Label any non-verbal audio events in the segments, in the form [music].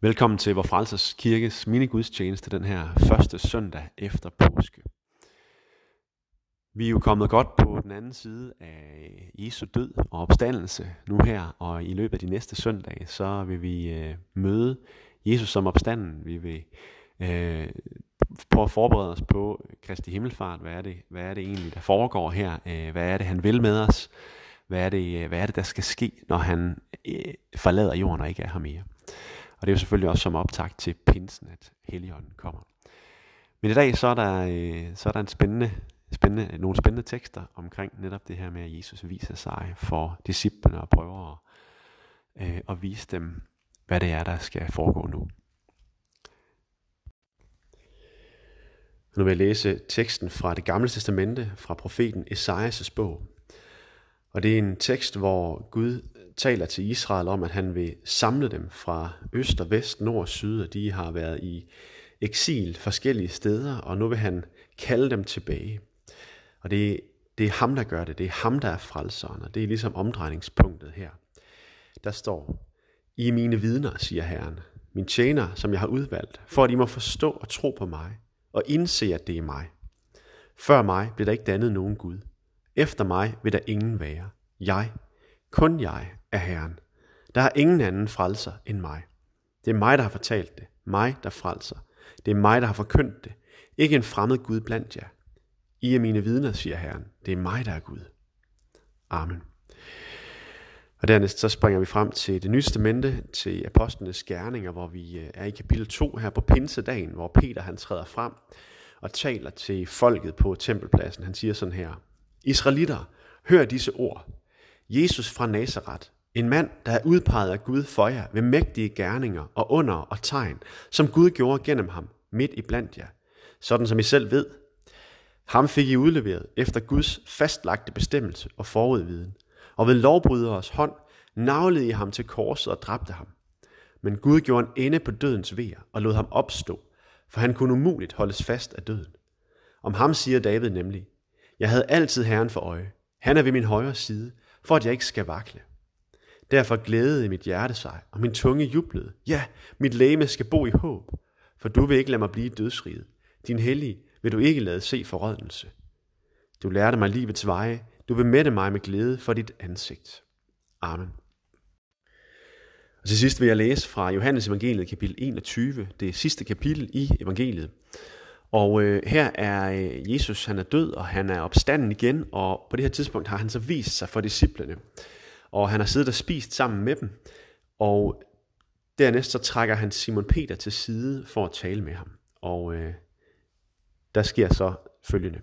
Velkommen til Vor Frelsers Kirkes minigudstjeneste den her første søndag efter påske. Vi er jo kommet godt på den anden side af Jesu død og opstandelse nu her, og i løbet af de næste søndage, så vil vi øh, møde Jesus som opstanden. Vi vil øh, prøve at forberede os på Kristi Himmelfart. Hvad er det, hvad er det egentlig, der foregår her? Øh, hvad er det, han vil med os? Hvad er det, øh, hvad er det der skal ske, når han øh, forlader jorden og ikke er her mere? Og det er jo selvfølgelig også som optakt til pinsen, at Helligånden kommer. Men i dag så er der, øh, så er der en spændende, spændende, nogle spændende tekster omkring netop det her med, at Jesus viser sig for disciplene og prøver at, øh, at vise dem, hvad det er, der skal foregå nu. Nu vil jeg læse teksten fra det gamle testamente, fra profeten Esajas' bog. Og det er en tekst, hvor Gud taler til Israel om, at han vil samle dem fra øst og vest, nord og syd, og de har været i eksil forskellige steder, og nu vil han kalde dem tilbage. Og det, det er ham, der gør det. Det er ham, der er frelseren, og det er ligesom omdrejningspunktet her. Der står, I er mine vidner, siger Herren, min tjener, som jeg har udvalgt, for at I må forstå og tro på mig, og indse, at det er mig. Før mig blev der ikke dannet nogen Gud. Efter mig vil der ingen være. Jeg, kun jeg, er Herren. Der er ingen anden frelser end mig. Det er mig, der har fortalt det. Mig, der frelser. Det er mig, der har forkyndt det. Ikke en fremmed Gud blandt jer. I er mine vidner, siger Herren. Det er mig, der er Gud. Amen. Og dernæst så springer vi frem til det nye testamente, til apostlenes gerninger, hvor vi øh, er i kapitel 2 her på pinsedagen, hvor Peter han træder frem og taler til folket på tempelpladsen. Han siger sådan her, Israelitter, hør disse ord. Jesus fra Nazareth, en mand, der er udpeget af Gud for jer ved mægtige gerninger og under og tegn, som Gud gjorde gennem ham midt i blandt jer, sådan som I selv ved. Ham fik I udleveret efter Guds fastlagte bestemmelse og forudviden, og ved lovbryderes hånd navlede I ham til korset og dræbte ham. Men Gud gjorde en ende på dødens vejer og lod ham opstå, for han kunne umuligt holdes fast af døden. Om ham siger David nemlig, jeg havde altid Herren for øje. Han er ved min højre side, for at jeg ikke skal vakle. Derfor glædede mit hjerte sig, og min tunge jublede. Ja, mit læme skal bo i håb, for du vil ikke lade mig blive dødsriget. Din hellige vil du ikke lade se forrådnelse. Du lærte mig livets veje. Du vil mætte mig med glæde for dit ansigt. Amen. Og til sidst vil jeg læse fra Johannes evangeliet kapitel 21, det sidste kapitel i evangeliet. Og øh, her er øh, Jesus, han er død, og han er opstanden igen, og på det her tidspunkt har han så vist sig for disciplene og han har siddet og spist sammen med dem, og dernæst så trækker han Simon Peter til side for at tale med ham. Og øh, der sker så følgende.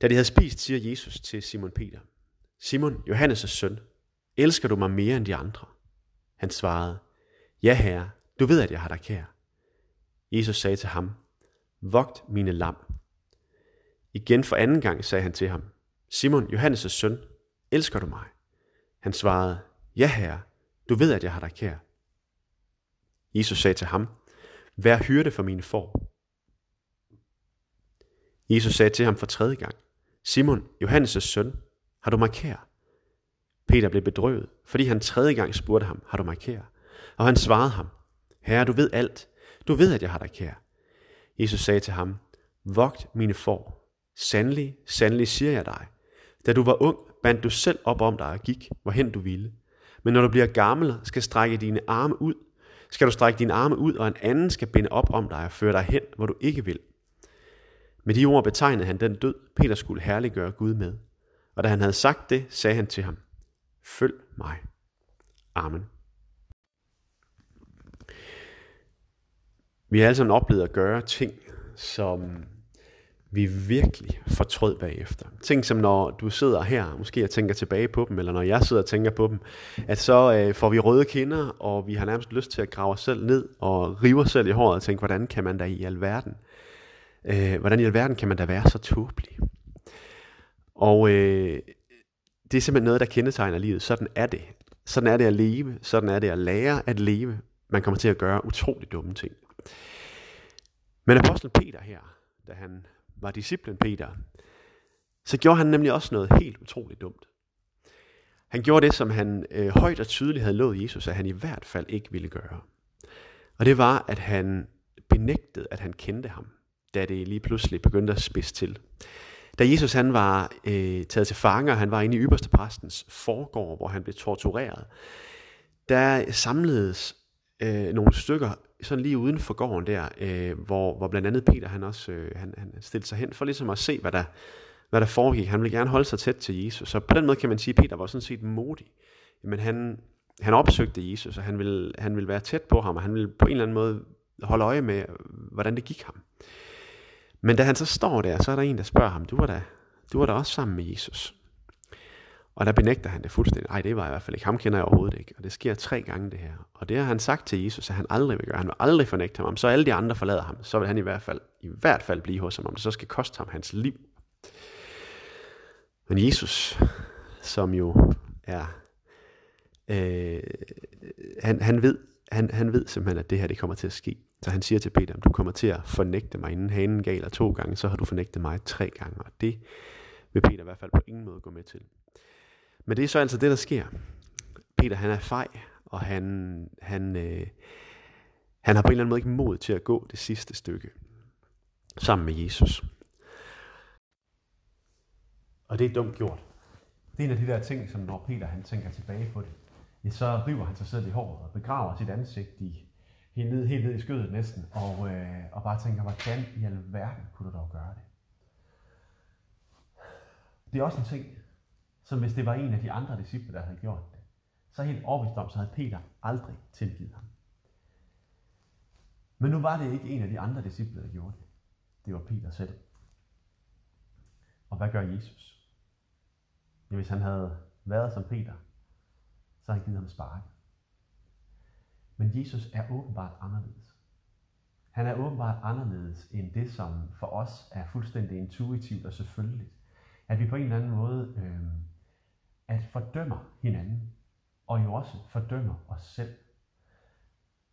Da de havde spist, siger Jesus til Simon Peter, Simon, Johannes' søn, elsker du mig mere end de andre? Han svarede, ja herre, du ved, at jeg har dig kær. Jesus sagde til ham, vogt mine lam. Igen for anden gang sagde han til ham, Simon, Johannes' søn, elsker du mig? Han svarede, ja herre, du ved, at jeg har dig kær. Jesus sagde til ham, vær hyrde for mine får. Jesus sagde til ham for tredje gang, Simon, Johannes' søn, har du mig kær? Peter blev bedrøvet, fordi han tredje gang spurgte ham, har du mig kær? Og han svarede ham, Herre, du ved alt. Du ved, at jeg har dig kær. Jesus sagde til ham, vogt mine får. Sandelig, sandelig siger jeg dig. Da du var ung, bandt du selv op om dig og gik, hvorhen du ville. Men når du bliver gammel, skal strække dine arme ud, skal du strække dine arme ud, og en anden skal binde op om dig og føre dig hen, hvor du ikke vil. Med de ord betegnede han den død, Peter skulle herliggøre Gud med. Og da han havde sagt det, sagde han til ham, Følg mig. Amen. Vi har alle sammen oplevet at gøre ting, som vi virkelig fortrød bagefter. Ting som når du sidder her, måske jeg tænker tilbage på dem, eller når jeg sidder og tænker på dem, at så øh, får vi røde kinder, og vi har nærmest lyst til at grave os selv ned og rive os selv i håret og tænke, hvordan kan man da i alverden, øh, hvordan i alverden kan man da være så tåbelig? Og øh, det er simpelthen noget, der kendetegner livet. Sådan er det. Sådan er det at leve. Sådan er det at lære at leve. Man kommer til at gøre utrolig dumme ting. Men apostlen Peter her, da han var disciplen Peter, så gjorde han nemlig også noget helt utroligt dumt. Han gjorde det, som han øh, højt og tydeligt havde lovet Jesus, at han i hvert fald ikke ville gøre. Og det var, at han benægtede, at han kendte ham, da det lige pludselig begyndte at spidse til. Da Jesus han var øh, taget til fange, og han var inde i ypperste præstens forgård, hvor han blev tortureret, der samledes øh, nogle stykker sådan lige uden for gården der, øh, hvor, hvor blandt andet Peter han også øh, han, han stillede sig hen for ligesom at se, hvad der, hvad der foregik. Han ville gerne holde sig tæt til Jesus. Så på den måde kan man sige, at Peter var sådan set modig. Men han, han opsøgte Jesus, og han ville, han ville være tæt på ham, og han ville på en eller anden måde holde øje med, hvordan det gik ham. Men da han så står der, så er der en, der spørger ham, du var da, du var da også sammen med Jesus. Og der benægter han det fuldstændig. Nej, det var i hvert fald ikke. Ham kender jeg overhovedet ikke. Og det sker tre gange det her. Og det har han sagt til Jesus, at han aldrig vil gøre. Han vil aldrig fornægte ham. Så alle de andre forlader ham. Så vil han i hvert fald, i hvert fald blive hos ham, om det så skal koste ham hans liv. Men Jesus, som jo er, øh, han, han, ved, han, han ved simpelthen, at det her det kommer til at ske. Så han siger til Peter, du kommer til at fornægte mig, inden hanen galer to gange, så har du fornægtet mig tre gange. Og det vil Peter i hvert fald på ingen måde gå med til. Men det er så altså det, der sker. Peter han er fej, og han, han, øh, han har på en eller anden måde ikke mod til at gå det sidste stykke sammen med Jesus. Og det er dumt gjort. Det er en af de der ting, som når Peter han tænker tilbage på det, ja, så river han sig selv i håret og begraver sit ansigt i, helt, ned, helt ned i skødet næsten, og, øh, og bare tænker, hvordan i alverden kunne du dog gøre det? Det er også en ting, som hvis det var en af de andre disciple, der havde gjort det, så helt overbevist om, så havde Peter aldrig tilgivet ham. Men nu var det ikke en af de andre disciple, der gjorde det. Det var Peter selv. Og hvad gør Jesus? Ja, hvis han havde været som Peter, så havde han givet ham spark. Men Jesus er åbenbart anderledes. Han er åbenbart anderledes end det, som for os er fuldstændig intuitivt og selvfølgeligt. At vi på en eller anden måde øh, at fordømmer hinanden, og jo også fordømmer os selv.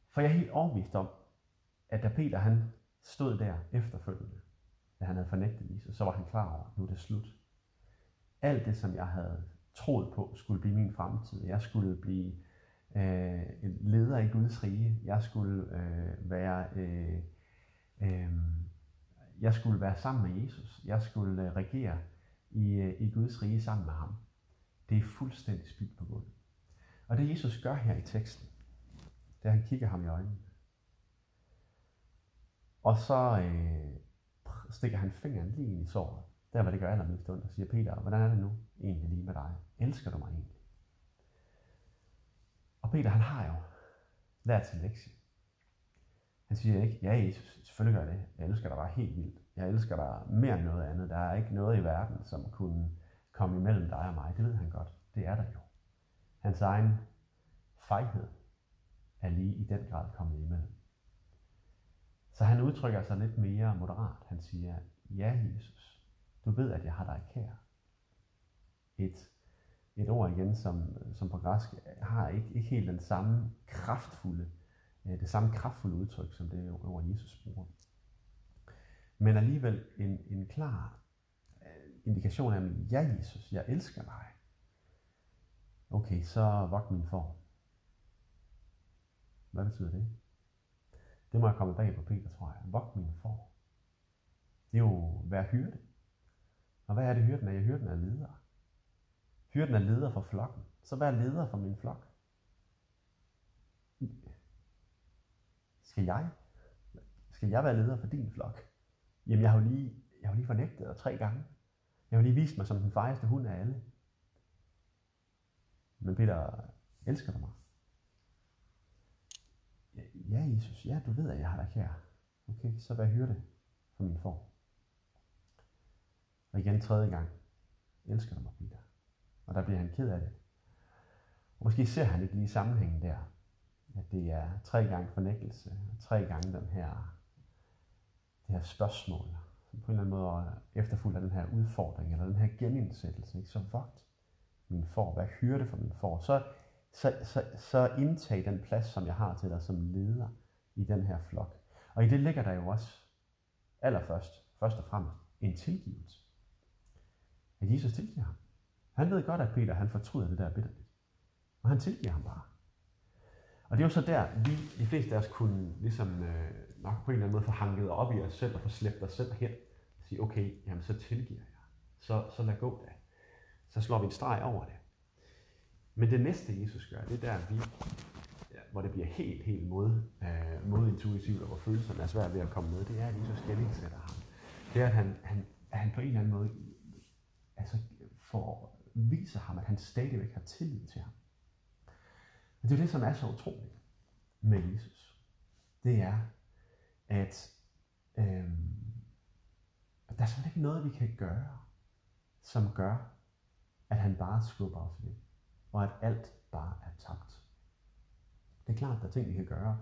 For jeg er helt overbevist om, at da Peter han stod der efterfølgende, da han havde fornægtet Jesus, så var han klar over, at nu er det slut. Alt det, som jeg havde troet på, skulle blive min fremtid. Jeg skulle blive øh, en leder i Guds rige. Jeg skulle øh, være øh, øh, jeg skulle være sammen med Jesus. Jeg skulle øh, regere i, øh, i Guds rige sammen med ham. Det er fuldstændig spildt på gulvet. Og det Jesus gør her i teksten, det er, at han kigger ham i øjnene. Og så øh, stikker han fingeren lige ind i såret, der hvor det gør allermest ondt, og siger, Peter, hvordan er det nu egentlig lige med dig? Elsker du mig egentlig? Og Peter, han har jo lært sin lektie. Han siger ikke, ja Jesus, selvfølgelig gør jeg det. Jeg elsker dig bare helt vildt. Jeg elsker dig mere end noget andet. Der er ikke noget i verden, som kunne komme imellem dig og mig. Det ved han godt. Det er der jo. Hans egen fejhed er lige i den grad kommet imellem. Så han udtrykker sig lidt mere moderat. Han siger, ja Jesus, du ved, at jeg har dig kær. Et, et ord igen, som, som på græsk har ikke, ikke helt den samme kraftfulde, øh, det samme kraftfulde udtryk, som det ord Jesus bruger. Men alligevel en, en klar indikation af, ja Jesus, jeg elsker dig. Okay, så vogt min for. Hvad betyder det? Det må jeg komme bag på Peter, tror jeg. Vogt min for. Det er jo være hyrde. Og hvad er det hyrden er? Jeg hyrden er leder. Hyrden er leder for flokken. Så vær leder for min flok. Skal jeg? Skal jeg være leder for din flok? Jamen, jeg har jo lige, jeg har lige fornægtet dig tre gange. Jeg har lige vist mig som den fejeste hund af alle. Men Peter, elsker du mig? Ja, Jesus, ja, du ved, at jeg har dig kær. Okay, så vær hyrde for min form. Og igen tredje gang. Elsker du mig, Peter? Og der bliver han ked af det. Og måske ser han ikke lige sammenhængen der. At det er tre gange fornægtelse, og tre gange den her, det her spørgsmål, som på en eller anden måde er efterfulgt af den her udfordring, eller den her genindsættelse. Ikke? Så vogt min for, vær hyrde for min for. Så, så, så, så indtag den plads, som jeg har til dig som leder i den her flok. Og i det ligger der jo også allerførst, først og fremmest, en tilgivelse. At Jesus tilgiver ham. Han ved godt, at Peter han fortryder det der bitterligt. Og han tilgiver ham bare. Og det er jo så der, vi, de fleste af os kunne ligesom, øh, nok på en eller anden måde få hanket op i os selv og få slæbt os selv hen. Og sige, okay, jamen så tilgiver jeg. Så, så lad gå da. Så slår vi en streg over det. Men det næste, Jesus gør, det er der, vi, ja, hvor det bliver helt, helt mod, øh, modintuitivt, og hvor følelserne er svært ved at komme med, det er, at Jesus genindsætter ham. Det er, at han, han, han på en eller anden måde altså, får, viser ham, at han stadigvæk har tillid til ham. Og det er det, som er så utroligt med Jesus. Det er, at øh, der er simpelthen ikke noget, vi kan gøre, som gør, at han bare skubber os væk, og at alt bare er tabt. Det er klart, der er ting, vi kan gøre,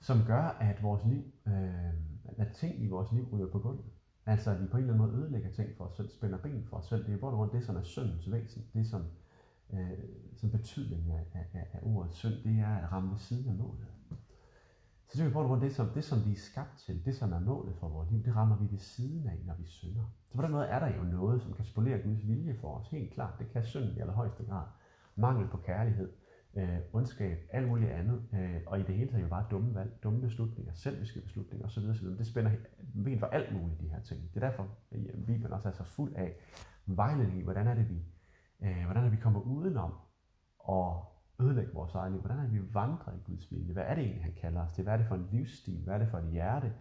som gør, at vores liv, øh, at ting i vores liv ryger på gulvet. Altså, at vi på en eller anden måde ødelægger ting for os selv, spænder ben for os selv. Det er både det, som er syndens væsen, det som, øh, som betydningen af, af, af ordet synd, det er at ramme ved siden af målet. Så det er både det, som, det, som vi er skabt til, det, som er målet for vores liv, det rammer vi ved siden af, når vi synder. Så på den måde er der jo noget, som kan spolere Guds vilje for os. Helt klart, det kan synden i allerhøjeste grad. Mangel på kærlighed, øh, ondskab, alt muligt andet, øh, og i det hele taget jo bare dumme valg, dumme beslutninger, selviske beslutninger osv. osv. Det spænder ben for alt muligt, de her ting. Det er derfor, at Bibelen også er så fuld af vejledning i, hvordan er det, vi, øh, hvordan er vi kommer udenom og ødelægge vores eget liv. Hvordan er det, vi vandrer i Guds vilje? Hvad er det egentlig, han kalder os til? Hvad er det for en livsstil? Hvad er det for et hjerte,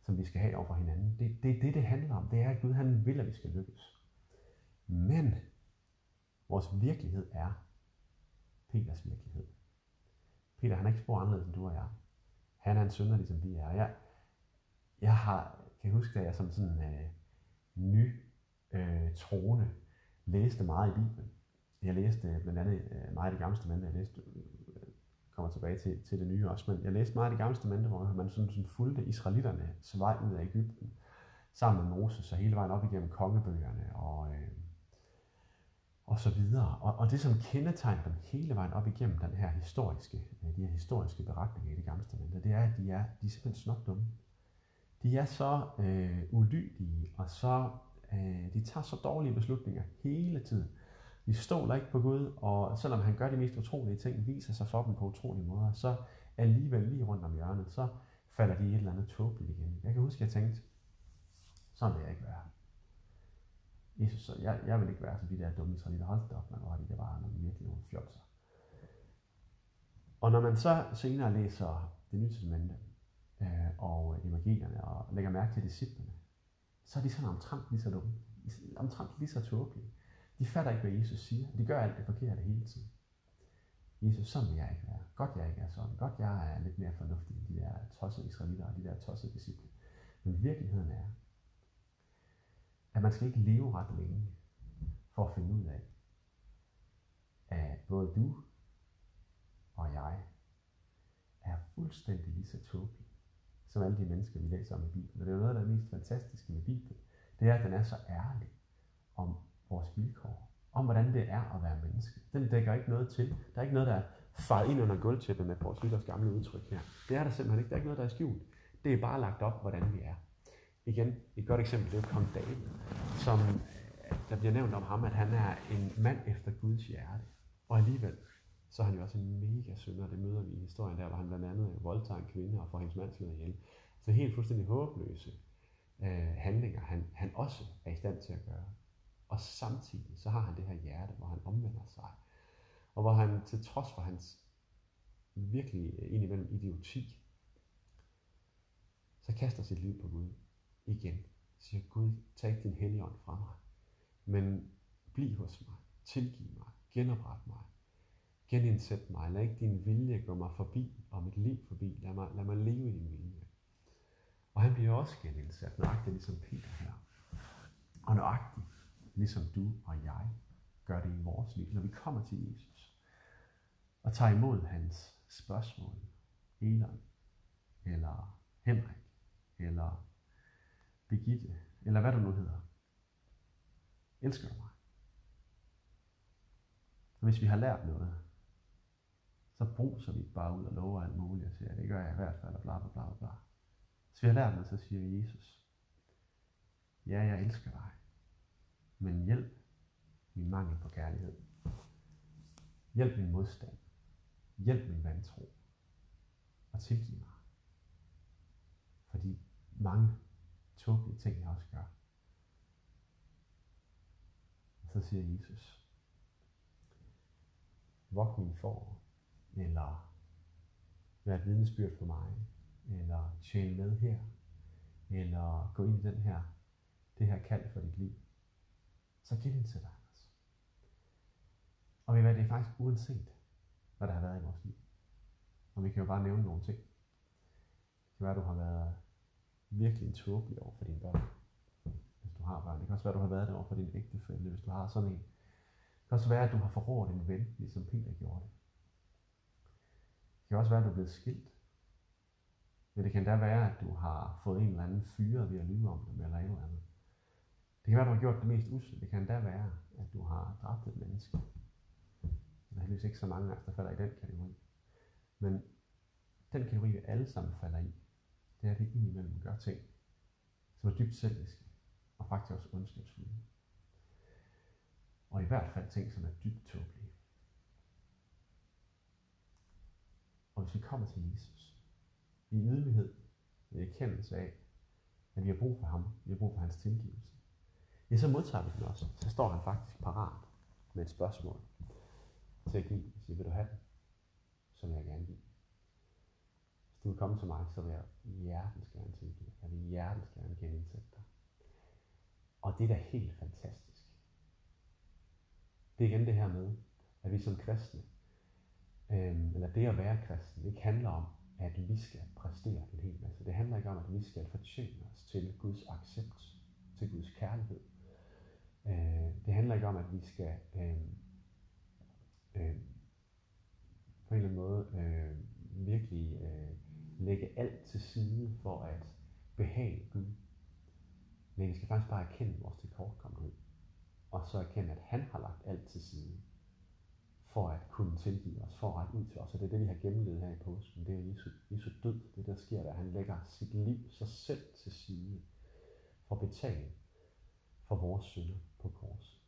som vi skal have over for hinanden? Det er det, det, det handler om. Det er, at Gud han vil, at vi skal lykkes. Men vores virkelighed er Peters virkelighed. Peter han er ikke spor anderledes end du og jeg. Han er en synder, ligesom vi er. Jeg, jeg har, kan huske, da jeg som sådan øh, ny øh, troende læste meget i Bibelen. Jeg læste øh, blandt andet øh, meget af det gamle testamente. Jeg læste, øh, kommer tilbage til, til det nye også, men jeg læste meget af det gamle testamente, hvor man sådan, sådan fulgte israelitterne vej ud af Ægypten sammen med Moses og hele vejen op igennem kongebøgerne og øh, og så videre. Og, og det, som kendetegner dem hele vejen op igennem den her historiske, de her historiske beretninger i det gamle testamente, det er, at de er, de er simpelthen snot De er så øh, ulydige, og så, øh, de tager så dårlige beslutninger hele tiden. De stoler ikke på Gud, og selvom han gør de mest utrolige ting, viser sig for dem på utrolige måder, så alligevel lige rundt om hjørnet, så falder de i et eller andet tåbeligt igen. Jeg kan huske, at jeg tænkte, sådan vil jeg ikke være. Jesus, så jeg, jeg vil ikke være som de der dumme israelitter. Hold op, man, hvor har de der bare nogle virkelig nogle fjolser. Og når man så senere læser det nye testamente øh, og evangelierne og lægger mærke til disciplene, så er de sådan omtrent lige så dumme. Omtrent lige så tåbelige. De fatter ikke, hvad Jesus siger. De gør alt det forkerte hele tiden. Jesus, sådan vil jeg ikke være. Godt, jeg ikke er sådan. Godt, jeg er lidt mere fornuftig end de der tossede israelitter og de der tossede disciple. Men virkeligheden er, at man skal ikke leve ret længe for at finde ud af, at både du og jeg er fuldstændig lige så tåbelige, som alle de mennesker, vi læser om i Bibelen. Og det er noget af det mest fantastiske med Bibelen. Det er, at den er så ærlig om vores vilkår. Om hvordan det er at være menneske. Den dækker ikke noget til. Der er ikke noget, der er faret ind under gulvtæppet med vores Lytters gamle udtryk her. Det er der simpelthen ikke. Der er ikke noget, der er skjult. Det er bare lagt op, hvordan vi er igen, et godt eksempel, det er kong David, som øh, der bliver nævnt om ham, at han er en mand efter Guds hjerte. Og alligevel, så er han jo også en mega synder. Det møder vi i historien der, hvor han blandt andet voldtager en kvinde og får hendes mand slået ihjel. Så helt fuldstændig håbløse øh, handlinger, han, han også er i stand til at gøre. Og samtidig så har han det her hjerte, hvor han omvender sig. Og hvor han til trods for hans virkelig øh, indimellem idioti, så kaster sit liv på Gud igen. Siger Gud, tag ikke din helligånd fra mig, men bliv hos mig, tilgiv mig, genopret mig, genindsæt mig, lad ikke din vilje gå mig forbi og mit liv forbi, lad mig, lad mig leve i din vilje. Og han bliver også genindsat, nøjagtigt ligesom Peter her. Og nøjagtigt ligesom du og jeg gør det i vores liv, når vi kommer til Jesus og tager imod hans spørgsmål, Elon, eller Henrik, eller Birgitte, eller hvad du nu hedder. Elsker du mig? Og hvis vi har lært noget, så bruser vi bare ud og lover alt muligt og siger, det gør jeg i hvert fald, og bla bla bla bla. Hvis vi har lært noget, så siger Jesus, ja, jeg elsker dig, men hjælp min mangel på kærlighed. Hjælp min modstand. Hjælp min vantro. og tilgiv mig. Fordi mange tåbelige ting, jeg også gør. Og så siger Jesus, vok min for, eller vær et vidnesbyrd for mig, eller tjene med her, eller gå ind i den her, det her kald for dit liv, så til dig, Anders. Og ved hvad, det er faktisk uanset, hvad der har været i vores liv. Og vi kan jo bare nævne nogle ting. Det kan være, at du har været virkelig en tåbelig over for dine børn, hvis du har børn. Det kan også være, at du har været det over for din ægtefælle, hvis du har sådan en. Det kan også være, at du har forrådt en ven, ligesom Peter gjorde det. Det kan også være, at du er blevet skilt. Men det kan da være, at du har fået en eller anden fyre ved at lyve om dem, eller et eller andet. Det kan være, du har gjort det mest usle. Det kan da være, at du har dræbt et menneske. Der er heldigvis ikke så mange af os, der altså falder i den kategori. Men den kategori, vi alle sammen falder i, det er, at vi indimellem gør ting, som er dybt selviske, og faktisk også ondskabsfulde. Og i hvert fald ting, som er dybt tåbelige. Og hvis vi kommer til Jesus, i ydmyghed, i erkendelse af, at vi har brug for ham, vi har brug for hans tilgivelse, ja, så modtager vi den også. Så står han faktisk parat med et spørgsmål til at give. Siger, vil du have den? Så vil jeg gerne give. Hvis du vil komme til mig, så vil jeg hjertens gerne tilgive. Jeg vil hjertens gerne genindsætte dig. Og det er da helt fantastisk. Det er igen det her med, at vi som kristne, øh, eller det at være kristen, det ikke handler om, at vi skal præstere en hel masse. Det handler ikke om, at vi skal fortjene os til Guds accept, til Guds kærlighed. Øh, det handler ikke om, at vi skal øh, øh, på en eller anden måde øh, virkelig øh, lægge alt til side for at behage Gud. Men vi skal faktisk bare erkende vores tilkortkommenhed. Og så erkende, at han har lagt alt til side for at kunne tilgive os, for at rette ud til os. Og det er det, vi har gennemlevet her i påsken. Det er Jesu, Jesu død. Det der sker der. Han lægger sit liv, sig selv til side for at betale for vores synder på kors.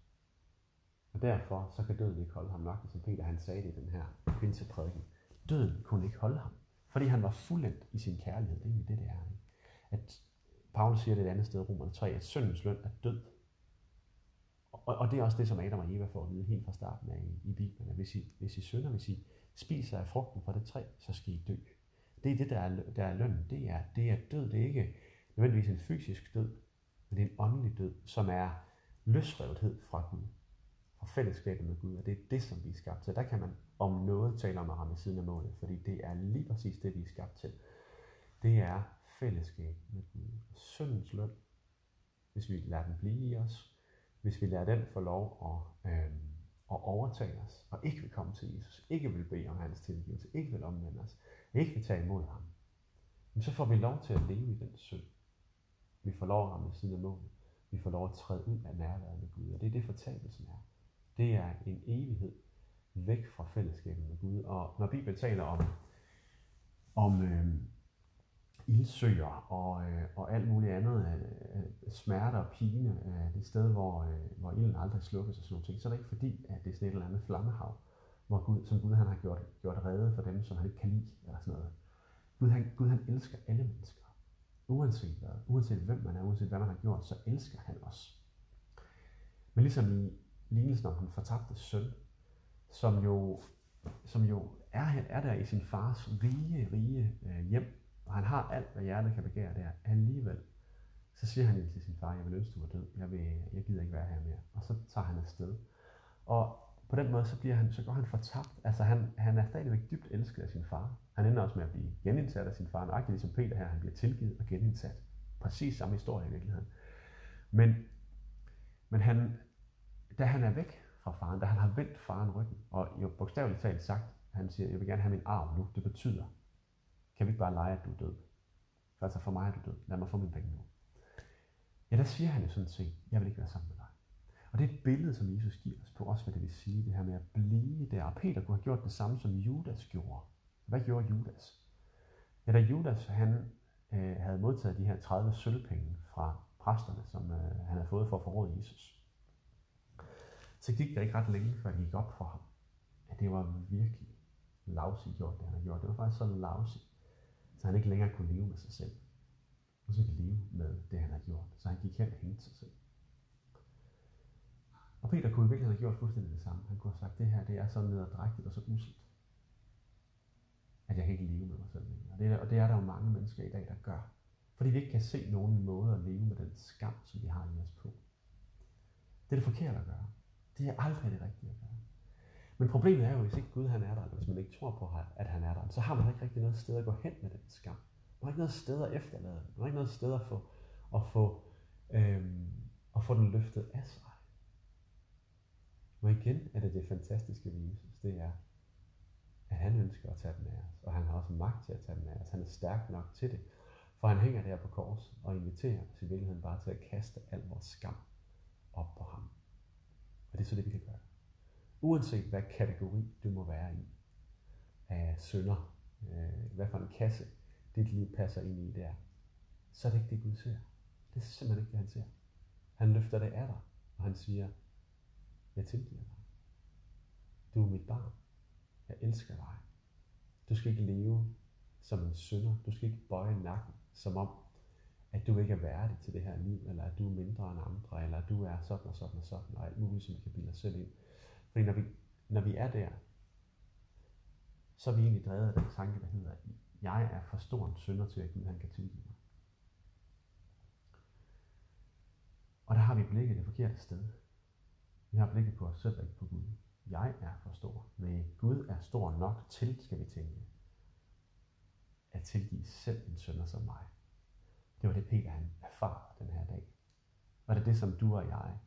Og derfor så kan døden ikke holde ham nok, som Peter han sagde det i den her pinseprædiken. Døden kunne ikke holde ham, fordi han var fuldendt i sin kærlighed. Det er egentlig det, det er. Ikke? At Paulus siger det et andet sted, Romerne 3, at syndens løn er død. Og, og det er også det, som Adam og Eva får at vide helt fra starten af i, i Bibelen. At hvis I, hvis I synder, hvis I spiser af frugten fra det træ, så skal I dø. Det er det, der er, der er lønnen. Det er, det er død. Det er ikke nødvendigvis en fysisk død, men det er en åndelig død, som er løsrevethed fra Gud. Fra fællesskabet med Gud. Og det er det, som vi er skabt til. Der kan man om noget tale om at ramme siden af målet, fordi det er lige præcis det, vi er skabt til. Det er fællesskab med Gud. Syndens løn, hvis vi lader den blive i os, hvis vi lader den få lov at, øh, at overtage os, og ikke vil komme til Jesus, ikke vil bede om hans tilgivelse, ikke vil omvende os, ikke vil tage imod ham, så får vi lov til at leve i den synd. Vi får lov at ramme siden af målet. Vi får lov at træde ud af nærværet med Gud. Og det er det, fortabelsen er. Det er en evighed væk fra fællesskabet med Gud. Og når Bibelen taler om, om øh, ildsøger og, øh, og alt muligt andet, øh, smerter og pine, øh, det sted, hvor, øh, hvor ilden aldrig slukkes og sådan noget ting, så er det ikke fordi, at det er sådan et eller andet flammehav, hvor Gud, som Gud han har gjort, gjort redde for dem, som han ikke kan lide, eller sådan noget. Gud han, Gud han elsker alle mennesker. Uanset hvad, uanset hvem man er, uanset hvad man har gjort, så elsker han os. Men ligesom i lignelsen om den fortabte søn, som jo, som jo er, er der i sin fars rige, rige øh, hjem, og han har alt, hvad hjertet kan begære der, alligevel, så siger han til sin far, jeg vil ønske, du var død, jeg, vil, jeg gider ikke være her mere. Og så tager han afsted. Og på den måde, så, bliver han, så går han fortabt. Altså han, han er stadigvæk dybt elsket af sin far. Han ender også med at blive genindsat af sin far, nøjagtigt ligesom Peter her, han bliver tilgivet og genindsat. Præcis samme historie i virkeligheden. Men, men han, da han er væk fra faren, da han har vendt faren ryggen, og jo bogstaveligt talt sagt, han siger, jeg vil gerne have min arv nu, det betyder, kan vi ikke bare lege, at du er død? For altså for mig er du død, lad mig få mine penge nu. Ja, der siger han jo sådan set, jeg vil ikke være sammen med dig. Og det er et billede, som Jesus giver os på også, hvad det vil sige, det her med at blive der. Og Peter kunne have gjort det samme, som Judas gjorde. Hvad gjorde Judas? Ja, da Judas han, øh, havde modtaget de her 30 sølvpenge fra præsterne, som øh, han havde fået for at forråde Jesus, så gik der ikke ret længe, før det gik op for ham, at det var virkelig lavsigt gjort, det han havde gjort. Det var faktisk så lavsigt, så han ikke længere kunne leve med sig selv. Og så kan leve med det, han har gjort. Så han gik hen og hængte sig selv. Og Peter kunne i virkeligheden have gjort fuldstændig det samme. Han kunne have sagt, det her det er så nederdrægtigt og så uselt, at jeg kan ikke leve med mig selv længere. Og det, er, og det er der jo mange mennesker i dag, der gør. Fordi vi ikke kan se nogen måde at leve med den skam, som vi har i os på. Det er det forkerte at gøre. Det er aldrig det rigtige at gøre. Men problemet er jo, hvis ikke Gud han er der, eller hvis man ikke tror på, at han er der, så har man ikke rigtig noget sted at gå hen med den skam. Man har ikke noget sted at efterlade Man har ikke noget sted at få, at få, øhm, at få den løftet af sig. Og igen er det det fantastiske ved Jesus, det er, at han ønsker at tage den af os, og han har også magt til at tage den af os. Han er stærk nok til det, for han hænger der på kors og inviterer os i virkeligheden bare til at kaste al vores skam op på ham. Og det er så det, vi kan gøre. Uanset hvad kategori du må være i af synder, øh, hvad for en kasse dit liv passer ind i der, så er det ikke det, Gud ser. Det er simpelthen ikke det, han ser. Han løfter det af dig, og han siger, jeg tilgiver dig. Du er mit barn. Jeg elsker dig. Du skal ikke leve som en synder. Du skal ikke bøje nakken, som om, at du ikke er værdig til det her liv, eller at du er mindre end andre, eller at du er sådan og sådan og sådan, og alt muligt, som vi kan bilde os selv ind. Fordi når vi, når vi er der, så er vi egentlig drevet af den tanke, der hedder, jeg er for stor en synder til, at Gud han kan tilgive mig. Og der har vi blikket det forkerte sted. Vi har blikket på os selv ikke på Gud. Jeg er for stor. Men Gud er stor nok til, skal vi tænke, at tilgive selv en sønder som mig. Det var det, Peter han erfarer den her dag. Og det er det, som du og jeg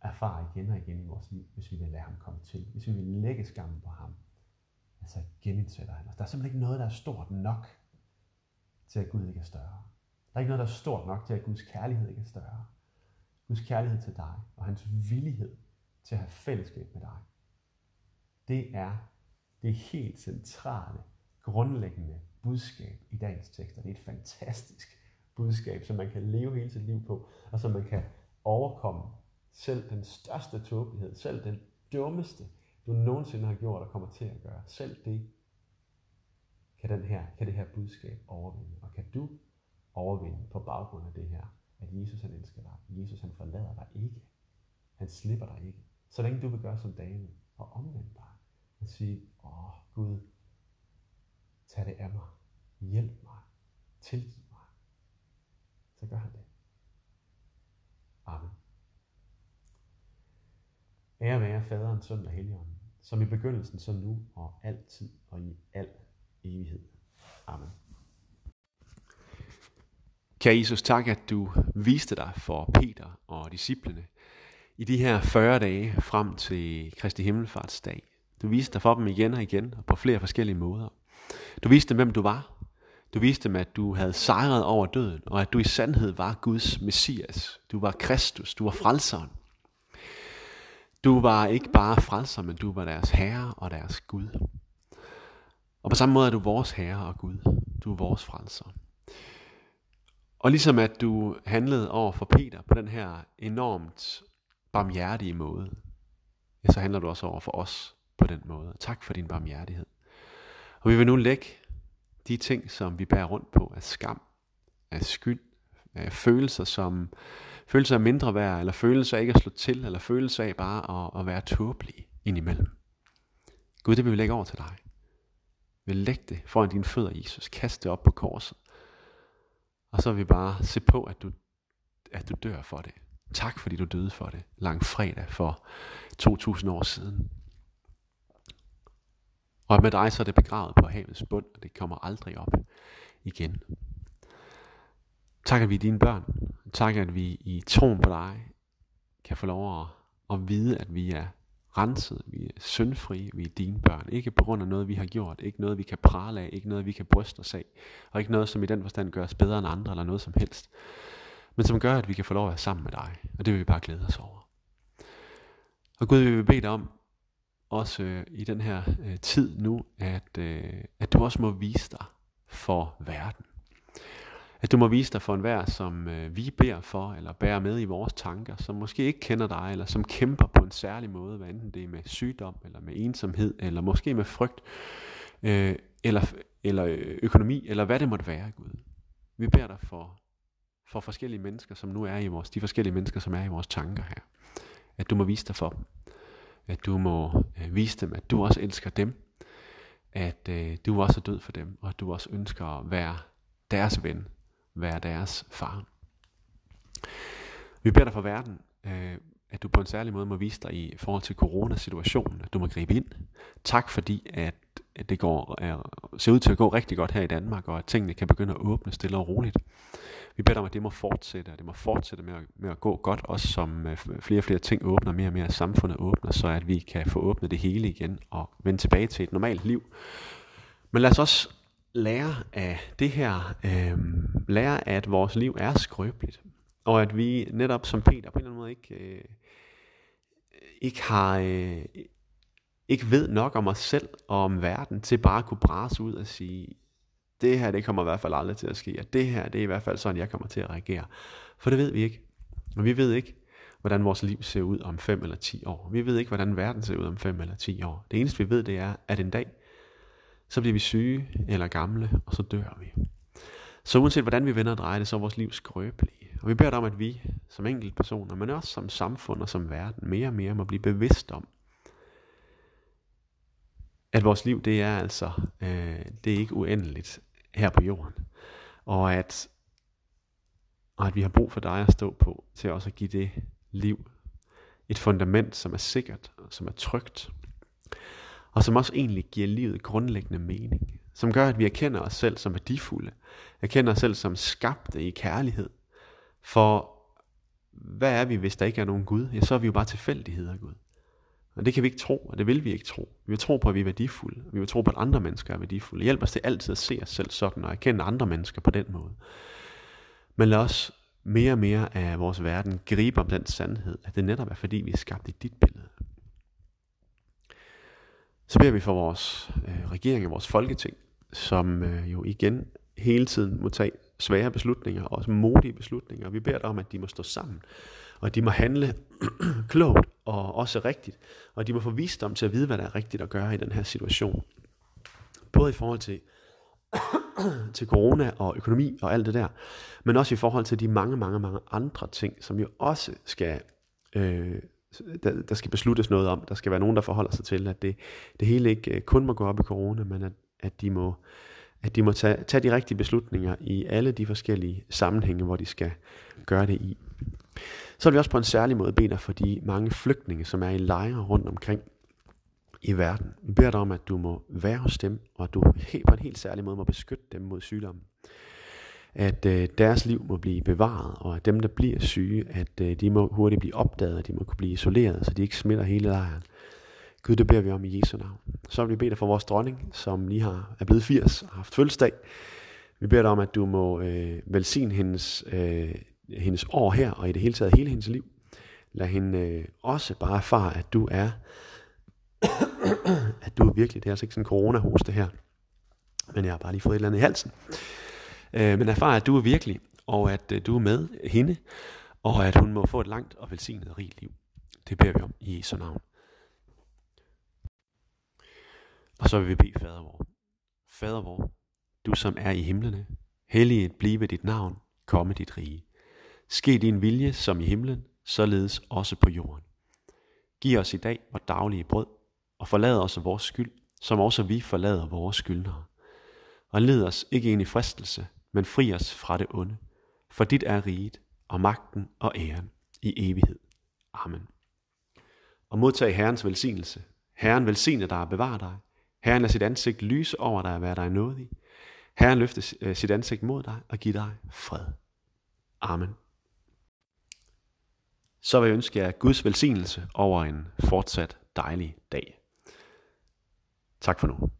erfarer igen og igen i vores liv, hvis vi vil lade ham komme til. Hvis vi vil lægge skammen på ham, altså genindsætter han os. Der er simpelthen ikke noget, der er stort nok til, at Gud ikke er større. Der er ikke noget, der er stort nok til, at Guds kærlighed ikke er større. Guds kærlighed til dig og hans villighed til at have fællesskab med dig. Det er det helt centrale, grundlæggende budskab i dagens tekst. Og det er et fantastisk budskab, som man kan leve hele sit liv på, og som man kan overkomme selv den største tåbelighed, selv den dummeste, du nogensinde har gjort og kommer til at gøre. Selv det kan, den her, kan det her budskab overvinde. Og kan du overvinde på baggrund af det her, at Jesus han elsker dig. Jesus han forlader dig ikke. Han slipper dig ikke. Så længe du vil gøre som David og omvende dig og sige, åh Gud, tag det af mig. Hjælp mig. Tilgiv mig. Så gør han det. Amen. Ære være faderen, søn og helligånden, som i begyndelsen, så nu og altid og i al evighed. Amen. Kære Jesus, tak at du viste dig for Peter og disciplene i de her 40 dage frem til Kristi Himmelfartsdag. Du viste dig for dem igen og igen og på flere forskellige måder. Du viste dem, hvem du var. Du viste dem, at du havde sejret over døden, og at du i sandhed var Guds Messias. Du var Kristus, du var frelseren. Du var ikke bare frelser, men du var deres herre og deres Gud. Og på samme måde er du vores herre og Gud. Du er vores frelser. Og ligesom at du handlede over for Peter på den her enormt barmhjertige måde, ja, så handler du også over for os på den måde. Tak for din barmhjertighed. Og vi vil nu lægge de ting, som vi bærer rundt på af skam, af skyld, af følelser som følelser af mindre værd, eller følelser af ikke at slå til, eller følelser af bare at, at være tåbelig indimellem. Gud, det vil vi lægge over til dig. Vi vil lægge det foran dine fødder, Jesus. Kast det op på korset. Og så vil vi bare se på, at du, at du dør for det. Tak fordi du døde for det. Lang fredag for 2000 år siden. Og med dig så er det begravet på havets bund, og det kommer aldrig op igen. Tak at vi er dine børn. Tak at vi i troen på dig kan få lov at, at vide, at vi er renset, vi er syndfri, vi er dine børn. Ikke på grund af noget, vi har gjort, ikke noget, vi kan prale af, ikke noget, vi kan bryste os af, og ikke noget, som i den forstand gør os bedre end andre, eller noget som helst, men som gør, at vi kan få lov at være sammen med dig, og det vil vi bare glæde os over. Og Gud, vi vil bede dig om, også øh, i den her øh, tid nu, at, øh, at du også må vise dig for verden. At du må vise dig for enhver, som øh, vi beder for, eller bærer med i vores tanker, som måske ikke kender dig, eller som kæmper på en særlig måde, hvad enten det er med sygdom, eller med ensomhed, eller måske med frygt, øh, eller, eller øh, økonomi, eller hvad det måtte være, Gud. Vi beder dig for, for forskellige mennesker, som nu er i vores, de forskellige mennesker, som er i vores tanker her. At du må vise dig for dem. At du må øh, vise dem, at du også elsker dem. At øh, du også er død for dem, og at du også ønsker at være deres ven, være deres far. Vi beder dig for verden, øh, at du på en særlig måde må vise dig i forhold til coronasituationen, at du må gribe ind. Tak fordi, at det går, er, ser ud til at gå rigtig godt her i Danmark, og at tingene kan begynde at åbne stille og roligt. Vi beder dig om, at det må fortsætte, og det må fortsætte med at, med at gå godt, også som øh, flere og flere ting åbner, mere og mere samfundet åbner, så at vi kan få åbnet det hele igen og vende tilbage til et normalt liv. Men lad os også lære af det her, øh, lære at vores liv er skrøbeligt, og at vi netop som Peter på en eller anden måde ikke, øh, ikke har... Øh, ikke ved nok om os selv og om verden til bare at kunne brase ud og sige, det her det kommer i hvert fald aldrig til at ske, og det her det er i hvert fald sådan, jeg kommer til at reagere. For det ved vi ikke. Og vi ved ikke, hvordan vores liv ser ud om 5 eller 10 år. Vi ved ikke, hvordan verden ser ud om 5 eller 10 år. Det eneste vi ved, det er, at en dag, så bliver vi syge eller gamle, og så dør vi. Så uanset hvordan vi vender og drejer det, så er vores liv skrøbelige. Og vi beder dig om, at vi som enkelte personer, men også som samfund og som verden, mere og mere må blive bevidst om, at vores liv, det er altså, øh, det er ikke uendeligt her på jorden. Og at, og at vi har brug for dig at stå på, til også at give det liv et fundament, som er sikkert, som er trygt, og som også egentlig giver livet grundlæggende mening. Som gør, at vi erkender os selv som værdifulde, erkender os selv som skabte i kærlighed. For hvad er vi, hvis der ikke er nogen Gud? Ja, så er vi jo bare tilfældigheder, Gud. Og det kan vi ikke tro, og det vil vi ikke tro. Vi vil tro på, at vi er værdifulde. Vi vil tro på, at andre mennesker er værdifulde. Hjælp os til altid at se os selv sådan, og erkende andre mennesker på den måde. Men lad os mere og mere af vores verden gribe om den sandhed, at det netop er fordi, vi er skabt i dit billede. Så beder vi for vores øh, regering og vores folketing, som øh, jo igen hele tiden må tage svære beslutninger, og også modige beslutninger. Vi beder dig om, at de må stå sammen, og de må handle [clears throat] klogt og også rigtigt, og de må få visdom til at vide, hvad der er rigtigt at gøre i den her situation. Både i forhold til, [clears throat] til corona og økonomi og alt det der, men også i forhold til de mange, mange, mange andre ting, som jo også skal, øh, der, der skal besluttes noget om. Der skal være nogen, der forholder sig til, at det, det hele ikke øh, kun må gå op i corona, men at, at de må, at de må tage, tage de rigtige beslutninger i alle de forskellige sammenhænge, hvor de skal gøre det i. Så vil vi også på en særlig måde bede dig for de mange flygtninge, som er i lejre rundt omkring i verden. Vi beder dig om, at du må være hos dem, og at du på en helt særlig måde må beskytte dem mod sygdommen. At øh, deres liv må blive bevaret, og at dem, der bliver syge, at øh, de må hurtigt blive opdaget, og de må kunne blive isoleret, så de ikke smitter hele lejren. Gud, det beder vi om i Jesu navn. Så vil vi bede dig for vores dronning, som lige har, er blevet 80 og har haft fødselsdag. Vi beder dig om, at du må øh, velsigne hendes, øh, hendes år her, og i det hele taget hele hendes liv. Lad hende øh, også bare erfare, at du er, [coughs] at du er virkelig, det er altså ikke sådan en corona-hoste her, men jeg har bare lige fået et eller andet i halsen. Øh, men erfare, at du er virkelig, og at øh, du er med hende, og at hun må få et langt og velsignet og rigt liv. Det beder vi om i Jesu navn. Og så vil vi bede fader vor. Fader vor, du som er i himlene, helliget blive dit navn, komme dit rige. Ske din vilje som i himlen, således også på jorden. Giv os i dag vores daglige brød, og forlad os vores skyld, som også vi forlader vores skyldnere. Og led os ikke ind i fristelse, men fri os fra det onde. For dit er riget, og magten og æren i evighed. Amen. Og modtag Herrens velsignelse. Herren velsigne dig og bevare dig. Herren lader sit ansigt lyse over dig og være dig nådig. Herren løfter øh, sit ansigt mod dig og giver dig fred. Amen. Så vil jeg ønske jer Guds velsignelse over en fortsat dejlig dag. Tak for nu.